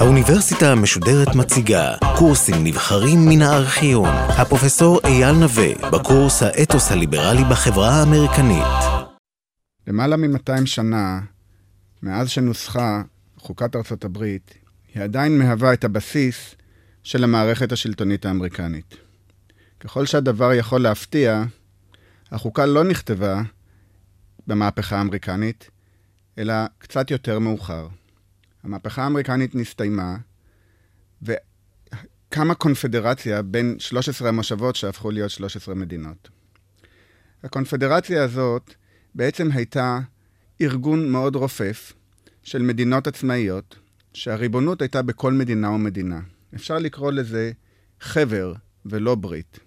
האוניברסיטה המשודרת מציגה קורסים נבחרים מן הארכיון. הפרופסור אייל נווה, בקורס האתוס הליברלי בחברה האמריקנית. למעלה מ-200 שנה, מאז שנוסחה חוקת ארצות הברית, היא עדיין מהווה את הבסיס של המערכת השלטונית האמריקנית. ככל שהדבר יכול להפתיע, החוקה לא נכתבה במהפכה האמריקנית, אלא קצת יותר מאוחר. המהפכה האמריקנית נסתיימה, וקמה קונפדרציה בין 13 המושבות שהפכו להיות 13 מדינות. הקונפדרציה הזאת בעצם הייתה ארגון מאוד רופף של מדינות עצמאיות, שהריבונות הייתה בכל מדינה ומדינה. אפשר לקרוא לזה חבר ולא ברית.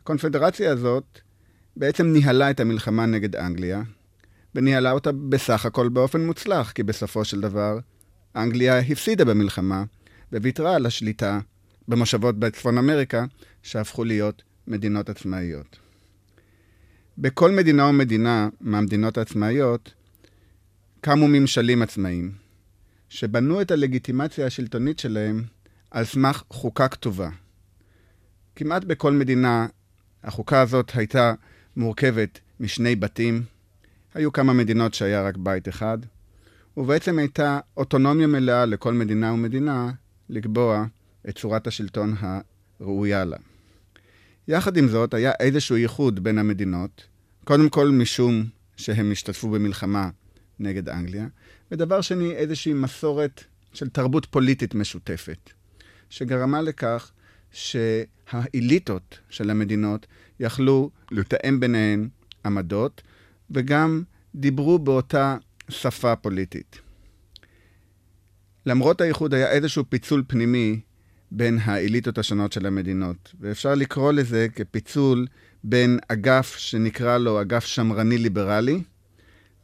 הקונפדרציה הזאת בעצם ניהלה את המלחמה נגד אנגליה, וניהלה אותה בסך הכל באופן מוצלח, כי בסופו של דבר אנגליה הפסידה במלחמה וויתרה על השליטה במושבות בצפון אמריקה, שהפכו להיות מדינות עצמאיות. בכל מדינה ומדינה מהמדינות העצמאיות קמו ממשלים עצמאיים, שבנו את הלגיטימציה השלטונית שלהם על סמך חוקה כתובה. כמעט בכל מדינה החוקה הזאת הייתה מורכבת משני בתים, היו כמה מדינות שהיה רק בית אחד, ובעצם הייתה אוטונומיה מלאה לכל מדינה ומדינה לקבוע את צורת השלטון הראויה לה. יחד עם זאת, היה איזשהו ייחוד בין המדינות, קודם כל משום שהם השתתפו במלחמה נגד אנגליה, ודבר שני, איזושהי מסורת של תרבות פוליטית משותפת, שגרמה לכך שהאליטות של המדינות יכלו לתאם ביניהן עמדות, וגם דיברו באותה שפה פוליטית. למרות האיחוד היה איזשהו פיצול פנימי בין האליטות השונות של המדינות, ואפשר לקרוא לזה כפיצול בין אגף שנקרא לו אגף שמרני-ליברלי,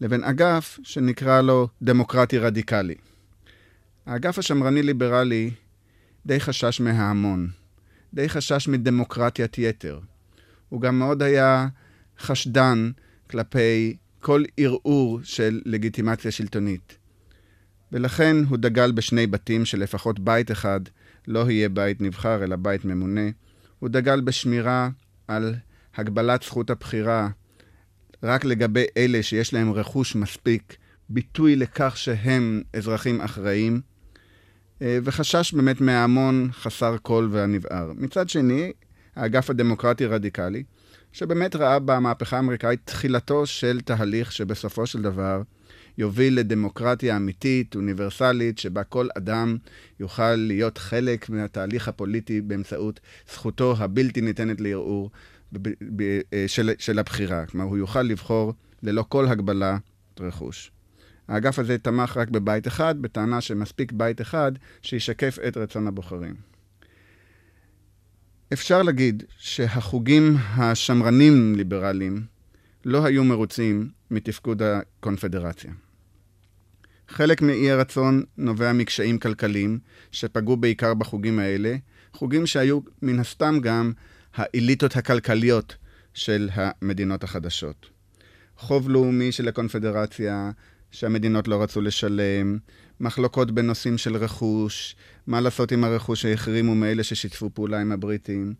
לבין אגף שנקרא לו דמוקרטי רדיקלי. האגף השמרני-ליברלי די חשש מההמון, די חשש מדמוקרטיית יתר. הוא גם מאוד היה חשדן כלפי כל ערעור של לגיטימציה שלטונית. ולכן הוא דגל בשני בתים שלפחות בית אחד לא יהיה בית נבחר, אלא בית ממונה. הוא דגל בשמירה על הגבלת זכות הבחירה רק לגבי אלה שיש להם רכוש מספיק, ביטוי לכך שהם אזרחים אחראים, אה, וחשש באמת מההמון חסר קול והנבער. מצד שני, האגף הדמוקרטי-רדיקלי, שבאמת ראה במהפכה האמריקאית תחילתו של תהליך שבסופו של דבר יוביל לדמוקרטיה אמיתית, אוניברסלית, שבה כל אדם יוכל להיות חלק מהתהליך הפוליטי באמצעות זכותו הבלתי ניתנת לערעור אה, של, של הבחירה. כלומר, הוא יוכל לבחור ללא כל הגבלה רכוש. האגף הזה תמך רק בבית אחד, בטענה שמספיק בית אחד שישקף את רצון הבוחרים. אפשר להגיד שהחוגים השמרנים-ליברליים לא היו מרוצים מתפקוד הקונפדרציה. חלק מאי הרצון נובע מקשיים כלכליים שפגעו בעיקר בחוגים האלה, חוגים שהיו מן הסתם גם האליטות הכלכליות של המדינות החדשות. חוב לאומי של הקונפדרציה, שהמדינות לא רצו לשלם, מחלוקות בנושאים של רכוש, מה לעשות עם הרכוש שהחרימו מאלה ששיתפו פעולה עם הבריטים,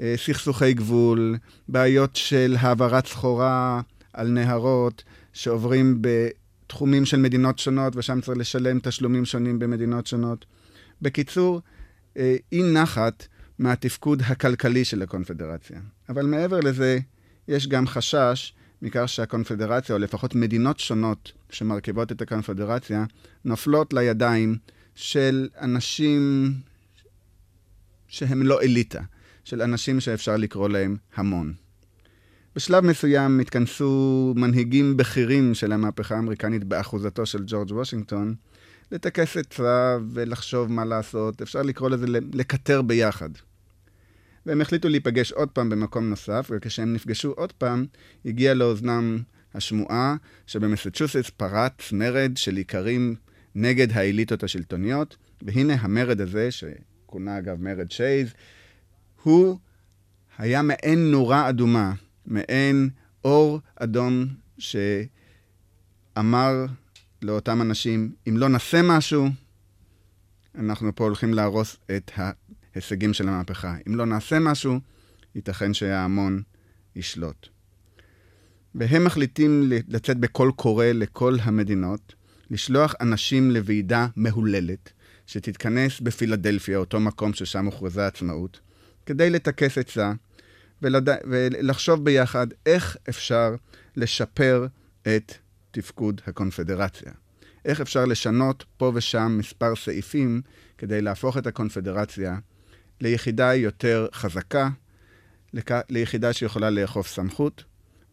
אה, סכסוכי גבול, בעיות של העברת סחורה על נהרות שעוברים בתחומים של מדינות שונות ושם צריך לשלם תשלומים שונים במדינות שונות. בקיצור, אה, אי נחת מהתפקוד הכלכלי של הקונפדרציה. אבל מעבר לזה, יש גם חשש מכך שהקונפדרציה, או לפחות מדינות שונות שמרכיבות את הקונפדרציה, נופלות לידיים של אנשים שהם לא אליטה, של אנשים שאפשר לקרוא להם המון. בשלב מסוים התכנסו מנהיגים בכירים של המהפכה האמריקנית באחוזתו של ג'ורג' וושינגטון, לטכס עצה ולחשוב מה לעשות, אפשר לקרוא לזה לקטר ביחד. והם החליטו להיפגש עוד פעם במקום נוסף, וכשהם נפגשו עוד פעם, הגיע לאוזנם השמועה שבמסצ'וסטס פרץ מרד של איכרים נגד האליטות השלטוניות, והנה המרד הזה, שכונה אגב מרד שייז, הוא היה מעין נורה אדומה מעין אור אדום שאמר לאותם אנשים, אם לא נעשה משהו, אנחנו פה הולכים להרוס את ההישגים של המהפכה. אם לא נעשה משהו, ייתכן שההמון ישלוט. והם מחליטים לצאת בקול קורא לכל המדינות, לשלוח אנשים לוועידה מהוללת, שתתכנס בפילדלפיה, אותו מקום ששם הוכרזה עצמאות, כדי לטכס עצה ולד... ולחשוב ביחד איך אפשר לשפר את תפקוד הקונפדרציה. איך אפשר לשנות פה ושם מספר סעיפים כדי להפוך את הקונפדרציה ליחידה יותר חזקה. ליחידה שיכולה לאכוף סמכות,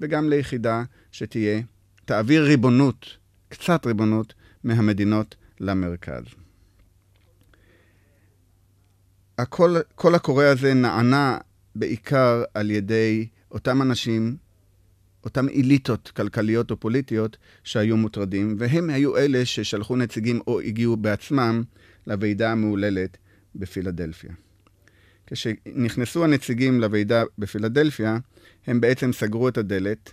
וגם ליחידה שתהיה, תעביר ריבונות, קצת ריבונות, מהמדינות למרכז. הקול, הקול הקורא הזה נענה בעיקר על ידי אותם אנשים, אותם אליטות כלכליות או פוליטיות שהיו מוטרדים, והם היו אלה ששלחו נציגים או הגיעו בעצמם לוועידה המהוללת בפילדלפיה. כשנכנסו הנציגים לוועידה בפילדלפיה, הם בעצם סגרו את הדלת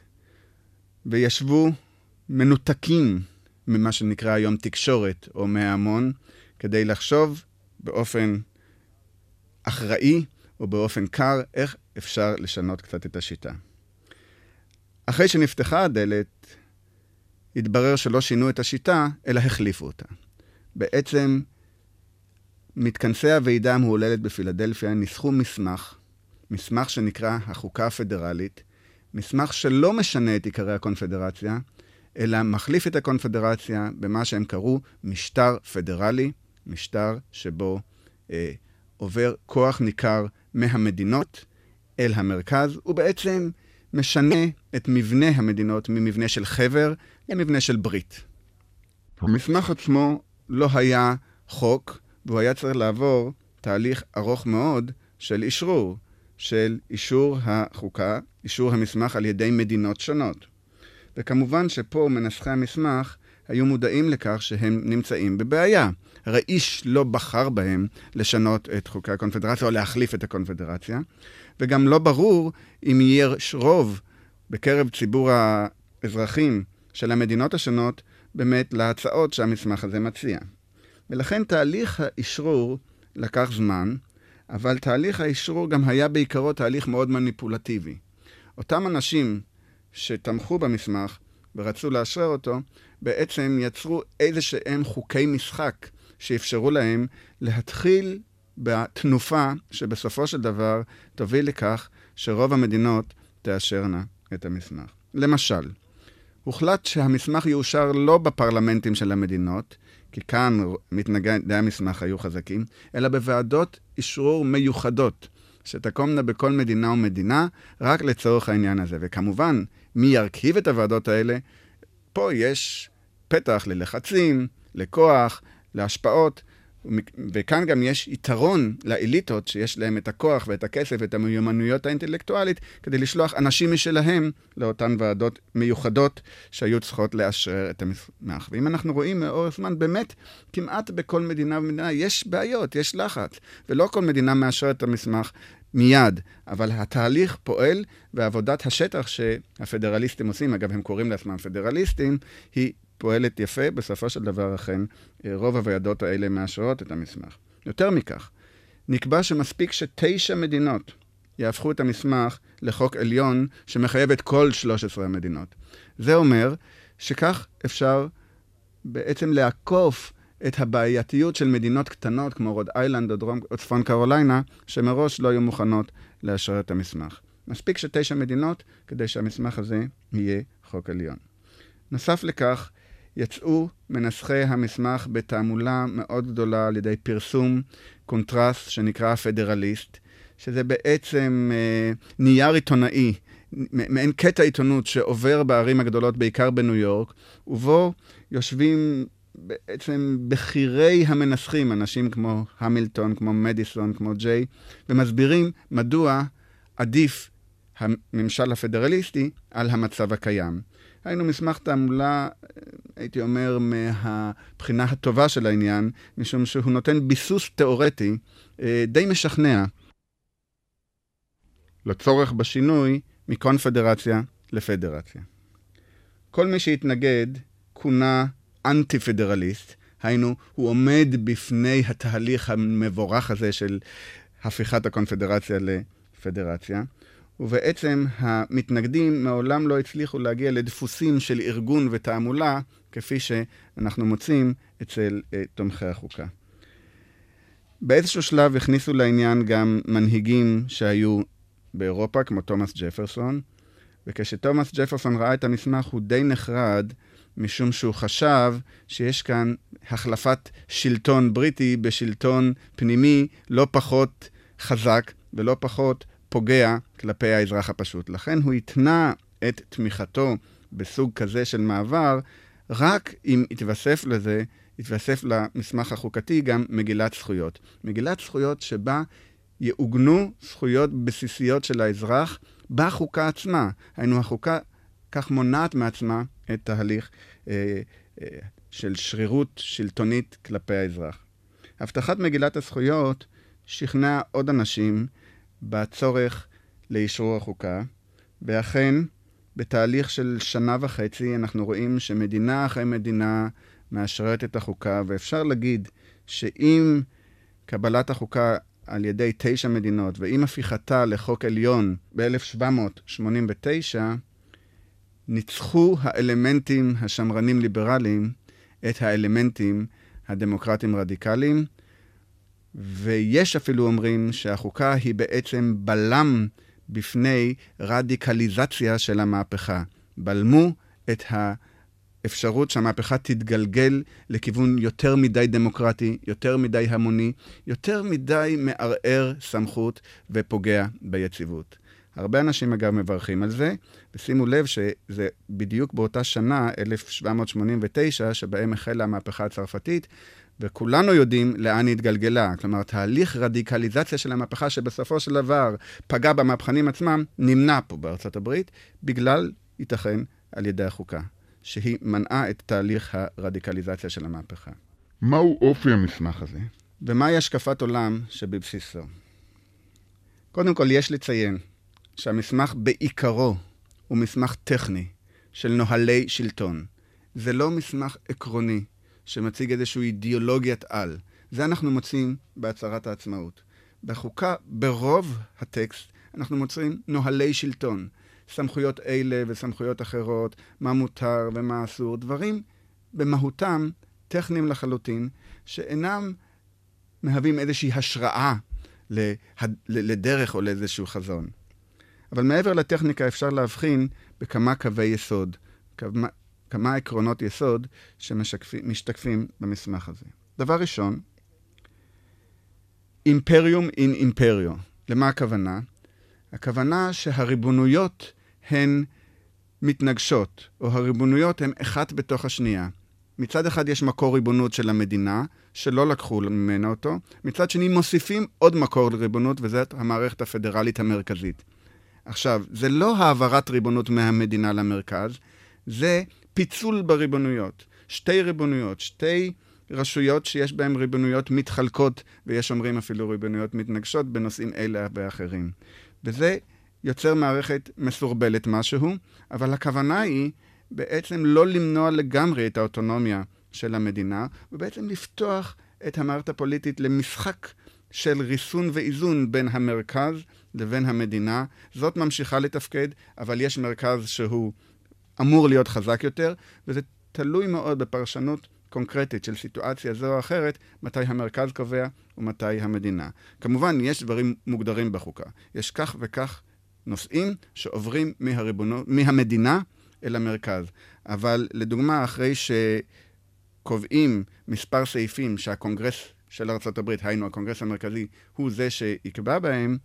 וישבו מנותקים ממה שנקרא היום תקשורת או מההמון, כדי לחשוב באופן אחראי ובאופן קר איך אפשר לשנות קצת את השיטה. אחרי שנפתחה הדלת, התברר שלא שינו את השיטה, אלא החליפו אותה. בעצם, מתכנסי הוועידה המהוללת בפילדלפיה ניסחו מסמך, מסמך שנקרא החוקה הפדרלית, מסמך שלא משנה את עיקרי הקונפדרציה, אלא מחליף את הקונפדרציה במה שהם קראו משטר פדרלי, משטר שבו אה, עובר כוח ניכר מהמדינות אל המרכז, ובעצם משנה את מבנה המדינות ממבנה של חבר למבנה של ברית. המסמך עצמו לא היה חוק, והוא היה צריך לעבור תהליך ארוך מאוד של אשרור, של אישור החוקה, אישור המסמך על ידי מדינות שונות. וכמובן שפה מנסחי המסמך היו מודעים לכך שהם נמצאים בבעיה. הרי איש לא בחר בהם לשנות את חוקי הקונפדרציה או להחליף את הקונפדרציה, וגם לא ברור אם יהיה רוב בקרב ציבור האזרחים של המדינות השונות באמת להצעות שהמסמך הזה מציע. ולכן תהליך האשרור לקח זמן, אבל תהליך האשרור גם היה בעיקרו תהליך מאוד מניפולטיבי. אותם אנשים שתמכו במסמך ורצו לאשרר אותו, בעצם יצרו איזה שהם חוקי משחק שאפשרו להם להתחיל בתנופה שבסופו של דבר תוביל לכך שרוב המדינות תאשרנה את המסמך. למשל, הוחלט שהמסמך יאושר לא בפרלמנטים של המדינות, כי כאן מתנגדי המסמך היו חזקים, אלא בוועדות אשרור מיוחדות, שתקומנה בכל מדינה ומדינה רק לצורך העניין הזה. וכמובן, מי ירכיב את הוועדות האלה? פה יש פתח ללחצים, לכוח, להשפעות, וכאן גם יש יתרון לאליטות שיש להם את הכוח ואת הכסף ואת המיומנויות האינטלקטואלית כדי לשלוח אנשים משלהם לאותן ועדות מיוחדות שהיו צריכות לאשרר את המסמך. ואם אנחנו רואים מאורך זמן, באמת, כמעט בכל מדינה ומדינה יש בעיות, יש לחץ, ולא כל מדינה מאשרת את המסמך מיד, אבל התהליך פועל ועבודת השטח שהפדרליסטים עושים, אגב, הם קוראים לעצמם פדרליסטים, היא פועלת יפה, בסופו של דבר אכן רוב הוועדות האלה מאשרות את המסמך. יותר מכך, נקבע שמספיק שתשע מדינות יהפכו את המסמך לחוק עליון שמחייב את כל 13 המדינות. זה אומר שכך אפשר בעצם לעקוף את הבעייתיות של מדינות קטנות כמו רוד איילנד או, דרום, או צפון קרוליינה, שמראש לא היו מוכנות לאשר את המסמך. מספיק שתשע מדינות כדי שהמסמך הזה יהיה חוק עליון. נוסף לכך, יצאו מנסחי המסמך בתעמולה מאוד גדולה על ידי פרסום קונטרס שנקרא פדרליסט, שזה בעצם אה, נייר עיתונאי, מעין קטע עיתונות שעובר בערים הגדולות, בעיקר בניו יורק, ובו יושבים בעצם בכירי המנסחים, אנשים כמו המילטון, כמו מדיסון, כמו ג'יי, ומסבירים מדוע עדיף הממשל הפדרליסטי על המצב הקיים. היינו מסמך תעמולה, הייתי אומר, מהבחינה הטובה של העניין, משום שהוא נותן ביסוס תיאורטי אה, די משכנע. לצורך בשינוי מקונפדרציה לפדרציה. כל מי שהתנגד כונה אנטי-פדרליסט, היינו, הוא עומד בפני התהליך המבורך הזה של הפיכת הקונפדרציה לפדרציה, ובעצם המתנגדים מעולם לא הצליחו להגיע לדפוסים של ארגון ותעמולה, כפי שאנחנו מוצאים אצל uh, תומכי החוקה. באיזשהו שלב הכניסו לעניין גם מנהיגים שהיו באירופה, כמו תומאס ג'פרסון, וכשתומאס ג'פרסון ראה את המסמך הוא די נחרד, משום שהוא חשב שיש כאן החלפת שלטון בריטי בשלטון פנימי לא פחות חזק ולא פחות פוגע כלפי האזרח הפשוט. לכן הוא התנה את תמיכתו בסוג כזה של מעבר, רק אם יתווסף לזה, יתווסף למסמך החוקתי גם מגילת זכויות. מגילת זכויות שבה יעוגנו זכויות בסיסיות של האזרח בחוקה עצמה. היינו, החוקה כך מונעת מעצמה את תהליך אה, אה, של שרירות שלטונית כלפי האזרח. הבטחת מגילת הזכויות שכנע עוד אנשים בצורך לאשרור החוקה, ואכן, בתהליך של שנה וחצי אנחנו רואים שמדינה אחרי מדינה מאשרת את החוקה, ואפשר להגיד שעם קבלת החוקה על ידי תשע מדינות, ועם הפיכתה לחוק עליון ב-1789, ניצחו האלמנטים השמרנים-ליברליים את האלמנטים הדמוקרטיים רדיקליים, ויש אפילו אומרים שהחוקה היא בעצם בלם בפני רדיקליזציה של המהפכה. בלמו את האפשרות שהמהפכה תתגלגל לכיוון יותר מדי דמוקרטי, יותר מדי המוני, יותר מדי מערער סמכות ופוגע ביציבות. הרבה אנשים אגב מברכים על זה, ושימו לב שזה בדיוק באותה שנה, 1789, שבהם החלה המהפכה הצרפתית, וכולנו יודעים לאן היא התגלגלה. כלומר, תהליך רדיקליזציה של המהפכה שבסופו של דבר פגע במהפכנים עצמם, נמנע פה בארצות הברית, בגלל, ייתכן, על ידי החוקה, שהיא מנעה את תהליך הרדיקליזציה של המהפכה. מהו אופי המסמך הזה? ומהי השקפת עולם שבבסיסו? קודם כל, יש לציין שהמסמך בעיקרו הוא מסמך טכני של נוהלי שלטון. זה לא מסמך עקרוני שמציג איזושהי אידיאולוגיית על. זה אנחנו מוצאים בהצהרת העצמאות. בחוקה, ברוב הטקסט, אנחנו מוצאים נוהלי שלטון. סמכויות אלה וסמכויות אחרות, מה מותר ומה אסור, דברים במהותם טכניים לחלוטין, שאינם מהווים איזושהי השראה לדרך או לאיזשהו חזון. אבל מעבר לטכניקה אפשר להבחין בכמה קווי יסוד, כמה, כמה עקרונות יסוד שמשתקפים במסמך הזה. דבר ראשון, אימפריום אין אימפריו. למה הכוונה? הכוונה שהריבונויות הן מתנגשות, או הריבונויות הן אחת בתוך השנייה. מצד אחד יש מקור ריבונות של המדינה, שלא לקחו ממנה אותו, מצד שני מוסיפים עוד מקור לריבונות, וזאת המערכת הפדרלית המרכזית. עכשיו, זה לא העברת ריבונות מהמדינה למרכז, זה פיצול בריבונויות. שתי ריבונויות, שתי רשויות שיש בהן ריבונויות מתחלקות, ויש אומרים אפילו ריבונויות מתנגשות בנושאים אלה ואחרים. וזה יוצר מערכת מסורבלת משהו, אבל הכוונה היא בעצם לא למנוע לגמרי את האוטונומיה של המדינה, ובעצם לפתוח את המערכת הפוליטית למשחק של ריסון ואיזון בין המרכז לבין המדינה. זאת ממשיכה לתפקד, אבל יש מרכז שהוא אמור להיות חזק יותר, וזה תלוי מאוד בפרשנות קונקרטית של סיטואציה זו או אחרת, מתי המרכז קובע ומתי המדינה. כמובן, יש דברים מוגדרים בחוקה. יש כך וכך נושאים שעוברים מהריבונות, מהמדינה אל המרכז. אבל לדוגמה, אחרי שקובעים מספר סעיפים שהקונגרס של ארה"ב, היינו הקונגרס המרכזי, הוא זה שיקבע בהם,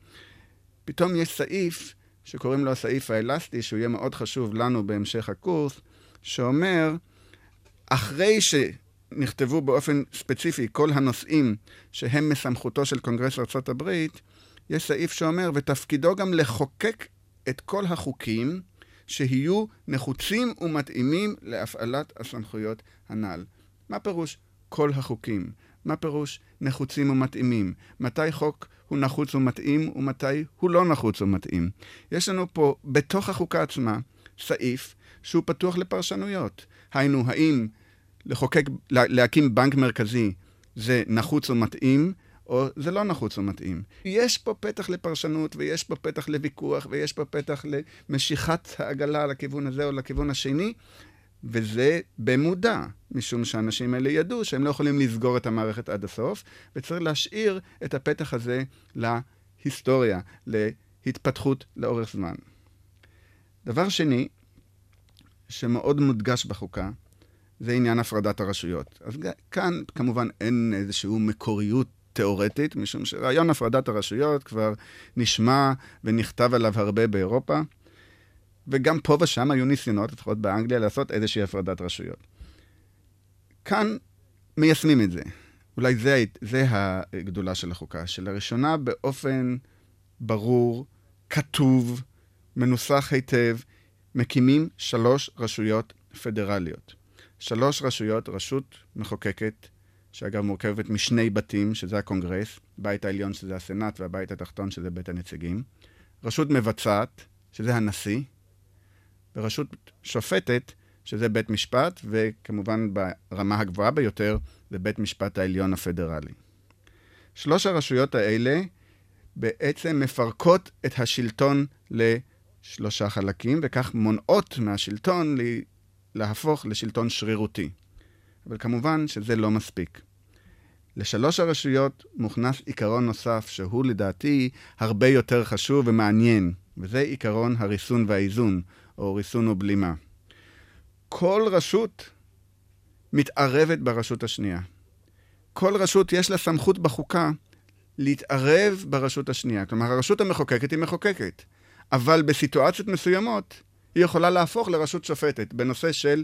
פתאום יש סעיף שקוראים לו הסעיף האלסטי, שהוא יהיה מאוד חשוב לנו בהמשך הקורס, שאומר, אחרי שנכתבו באופן ספציפי כל הנושאים שהם מסמכותו של קונגרס ארה"ב, יש סעיף שאומר, ותפקידו גם לחוקק את כל החוקים שיהיו נחוצים ומתאימים להפעלת הסמכויות הנ"ל. מה פירוש כל החוקים? מה פירוש נחוצים ומתאימים? מתי חוק הוא נחוץ ומתאים ומתי הוא לא נחוץ ומתאים? יש לנו פה, בתוך החוקה עצמה, סעיף שהוא פתוח לפרשנויות. היינו, האם לחוקק, להקים בנק מרכזי זה נחוץ או מתאים, או זה לא נחוץ או מתאים. יש פה פתח לפרשנות, ויש פה פתח לוויכוח, ויש פה פתח למשיכת העגלה לכיוון הזה או לכיוון השני, וזה במודע, משום שהאנשים האלה ידעו שהם לא יכולים לסגור את המערכת עד הסוף, וצריך להשאיר את הפתח הזה להיסטוריה, להתפתחות לאורך זמן. דבר שני, שמאוד מודגש בחוקה, זה עניין הפרדת הרשויות. אז כאן כמובן אין איזושהי מקוריות תיאורטית, משום שרעיון הפרדת הרשויות כבר נשמע ונכתב עליו הרבה באירופה, וגם פה ושם היו ניסיונות, לפחות באנגליה, לעשות איזושהי הפרדת רשויות. כאן מיישמים את זה. אולי זה, זה הגדולה של החוקה, שלראשונה באופן ברור, כתוב, מנוסח היטב, מקימים שלוש רשויות פדרליות. שלוש רשויות, רשות מחוקקת, שאגב מורכבת משני בתים, שזה הקונגרס, בית העליון שזה הסנאט והבית התחתון שזה בית הנציגים, רשות מבצעת, שזה הנשיא, ורשות שופטת, שזה בית משפט, וכמובן ברמה הגבוהה ביותר, זה בית משפט העליון הפדרלי. שלוש הרשויות האלה בעצם מפרקות את השלטון לשלושה חלקים, וכך מונעות מהשלטון להפוך לשלטון שרירותי. אבל כמובן שזה לא מספיק. לשלוש הרשויות מוכנס עיקרון נוסף, שהוא לדעתי הרבה יותר חשוב ומעניין, וזה עיקרון הריסון והאיזון, או ריסון ובלימה. כל רשות מתערבת ברשות השנייה. כל רשות יש לה סמכות בחוקה להתערב ברשות השנייה. כלומר, הרשות המחוקקת היא מחוקקת, אבל בסיטואציות מסוימות היא יכולה להפוך לרשות שופטת בנושא של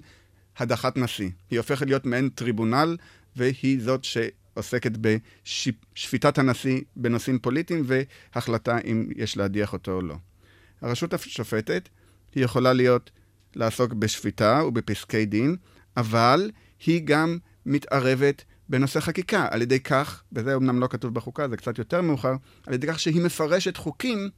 הדחת נשיא. היא הופכת להיות מעין טריבונל, והיא זאת שעוסקת בשפיטת הנשיא בנושאים פוליטיים והחלטה אם יש להדיח אותו או לא. הרשות השופטת היא יכולה להיות, לעסוק בשפיטה ובפסקי דין, אבל היא גם מתערבת בנושא חקיקה, על ידי כך, וזה אמנם לא כתוב בחוקה, זה קצת יותר מאוחר, על ידי כך שהיא מפרשת חוקים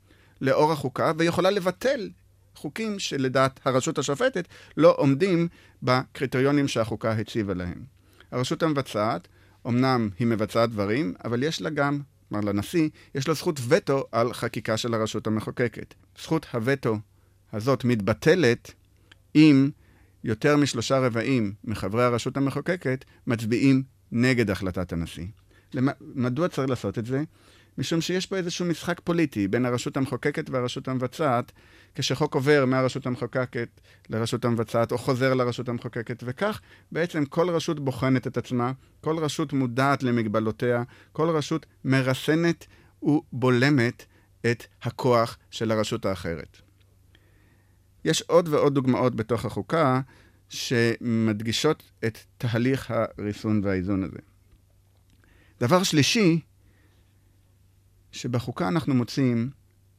לאור החוקה, ויכולה לבטל חוקים שלדעת הרשות השופטת לא עומדים בקריטריונים שהחוקה הציבה להם. הרשות המבצעת, אמנם היא מבצעת דברים, אבל יש לה גם, כלומר לנשיא, יש לו זכות וטו על חקיקה של הרשות המחוקקת. זכות הווטו הזאת מתבטלת אם יותר משלושה רבעים מחברי הרשות המחוקקת מצביעים נגד החלטת הנשיא. למ... מדוע צריך לעשות את זה? משום שיש פה איזשהו משחק פוליטי בין הרשות המחוקקת והרשות המבצעת, כשחוק עובר מהרשות המחוקקת לרשות המבצעת, או חוזר לרשות המחוקקת, וכך בעצם כל רשות בוחנת את עצמה, כל רשות מודעת למגבלותיה, כל רשות מרסנת ובולמת את הכוח של הרשות האחרת. יש עוד ועוד דוגמאות בתוך החוקה שמדגישות את תהליך הריסון והאיזון הזה. דבר שלישי, שבחוקה אנחנו מוצאים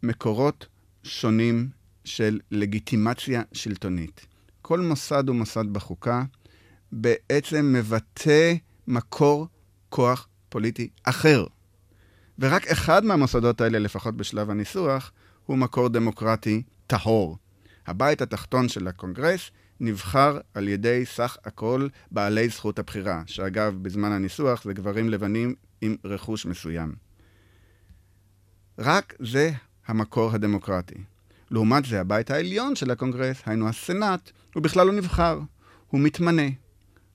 מקורות שונים של לגיטימציה שלטונית. כל מוסד ומוסד בחוקה בעצם מבטא מקור כוח פוליטי אחר. ורק אחד מהמוסדות האלה, לפחות בשלב הניסוח, הוא מקור דמוקרטי טהור. הבית התחתון של הקונגרס נבחר על ידי סך הכל בעלי זכות הבחירה, שאגב, בזמן הניסוח זה גברים לבנים עם רכוש מסוים. רק זה המקור הדמוקרטי. לעומת זה, הבית העליון של הקונגרס, היינו הסנאט, הוא בכלל לא נבחר, הוא מתמנה.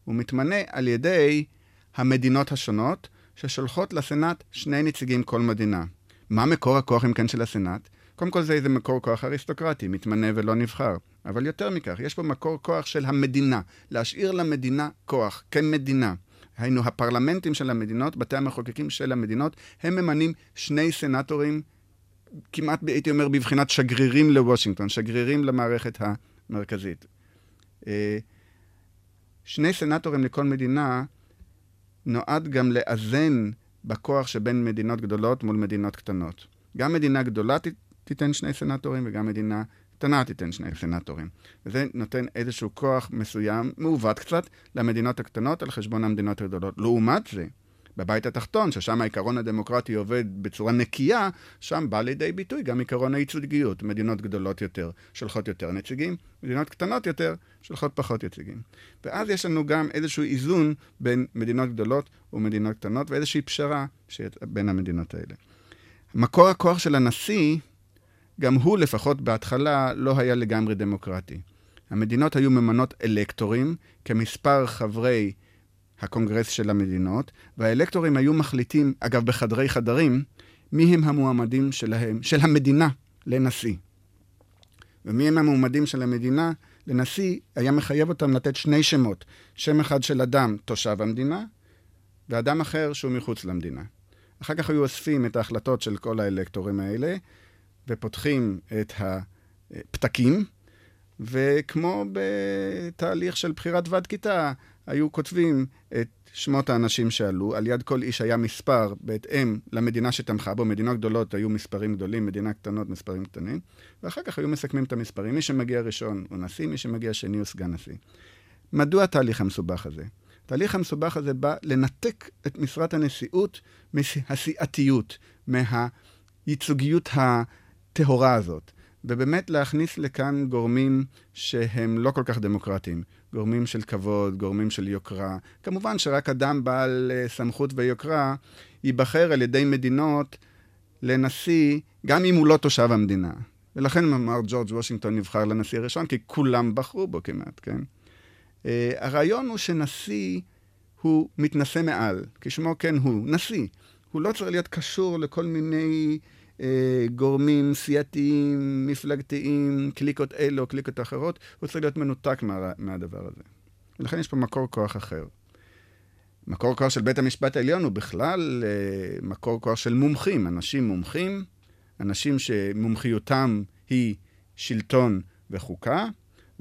הוא מתמנה על ידי המדינות השונות, ששולחות לסנאט שני נציגים כל מדינה. מה מקור הכוח, אם כן, של הסנאט? קודם כל זה איזה מקור כוח אריסטוקרטי, מתמנה ולא נבחר. אבל יותר מכך, יש פה מקור כוח של המדינה, להשאיר למדינה כוח, כמדינה. היינו, הפרלמנטים של המדינות, בתי המחוקקים של המדינות, הם ממנים שני סנטורים, כמעט הייתי אומר בבחינת שגרירים לוושינגטון, שגרירים למערכת המרכזית. אה, שני סנטורים לכל מדינה נועד גם לאזן בכוח שבין מדינות גדולות מול מדינות קטנות. גם מדינה גדולה תיתן שני סנטורים וגם מדינה קטנה תיתן שני סנטורים. וזה נותן איזשהו כוח מסוים, מעוות קצת, למדינות הקטנות על חשבון המדינות הגדולות. לעומת זה, בבית התחתון, ששם העיקרון הדמוקרטי עובד בצורה נקייה, שם בא לידי ביטוי גם עיקרון הייצוגיות. מדינות גדולות יותר שולחות יותר נציגים, מדינות קטנות יותר שולחות פחות נציגים. ואז יש לנו גם איזשהו איזון בין מדינות גדולות ומדינות קטנות, ואיזושהי פשרה בין המדינות האלה. מקור הכוח של הנשיא, גם הוא לפחות בהתחלה לא היה לגמרי דמוקרטי. המדינות היו ממנות אלקטורים כמספר חברי הקונגרס של המדינות, והאלקטורים היו מחליטים, אגב בחדרי חדרים, מי הם המועמדים שלהם, של המדינה לנשיא. ומי הם המועמדים של המדינה לנשיא, היה מחייב אותם לתת שני שמות. שם אחד של אדם, תושב המדינה, ואדם אחר שהוא מחוץ למדינה. אחר כך היו אוספים את ההחלטות של כל האלקטורים האלה, ופותחים את הפתקים, וכמו בתהליך של בחירת ועד כיתה, היו כותבים את שמות האנשים שעלו, על יד כל איש היה מספר בהתאם למדינה שתמכה בו, מדינות גדולות היו מספרים גדולים, מדינה קטנות מספרים קטנים, ואחר כך היו מסכמים את המספרים. מי שמגיע ראשון הוא נשיא, מי שמגיע שני הוא סגן נשיא. מדוע התהליך המסובך הזה? התהליך המסובך הזה בא לנתק את משרת הנשיאות מהסיעתיות, מהייצוגיות הטהורה הזאת. ובאמת להכניס לכאן גורמים שהם לא כל כך דמוקרטיים. גורמים של כבוד, גורמים של יוקרה. כמובן שרק אדם בעל אה, סמכות ויוקרה ייבחר על ידי מדינות לנשיא, גם אם הוא לא תושב המדינה. ולכן אמר ג'ורג' וושינגטון נבחר לנשיא הראשון, כי כולם בחרו בו כמעט, כן? Uh, הרעיון הוא שנשיא הוא מתנשא מעל, כשמו כן הוא, נשיא. הוא לא צריך להיות קשור לכל מיני אה, גורמים סיעתיים, מפלגתיים, קליקות אלו, קליקות אחרות, הוא צריך להיות מנותק מה, מהדבר הזה. ולכן יש פה מקור כוח אחר. מקור כוח של בית המשפט העליון הוא בכלל אה, מקור כוח של מומחים, אנשים מומחים, אנשים שמומחיותם היא שלטון וחוקה,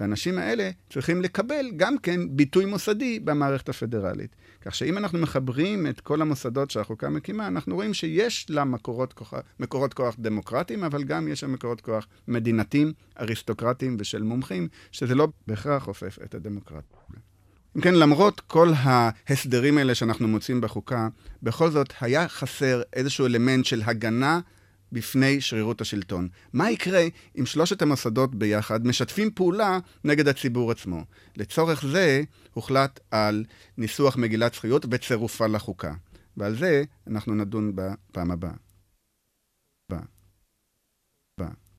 והאנשים האלה צריכים לקבל גם כן ביטוי מוסדי במערכת הפדרלית. כך שאם אנחנו מחברים את כל המוסדות שהחוקה מקימה, אנחנו רואים שיש לה מקורות כוח, מקורות כוח דמוקרטיים, אבל גם יש לה מקורות כוח מדינתיים, אריסטוקרטיים ושל מומחים, שזה לא בהכרח חופף את הדמוקרטיה. אם כן, למרות כל ההסדרים האלה שאנחנו מוצאים בחוקה, בכל זאת היה חסר איזשהו אלמנט של הגנה בפני שרירות השלטון. מה יקרה אם שלושת המוסדות ביחד משתפים פעולה נגד הציבור עצמו? לצורך זה הוחלט על ניסוח מגילת זכויות וצירופה לחוקה. ועל זה אנחנו נדון בפעם הבאה.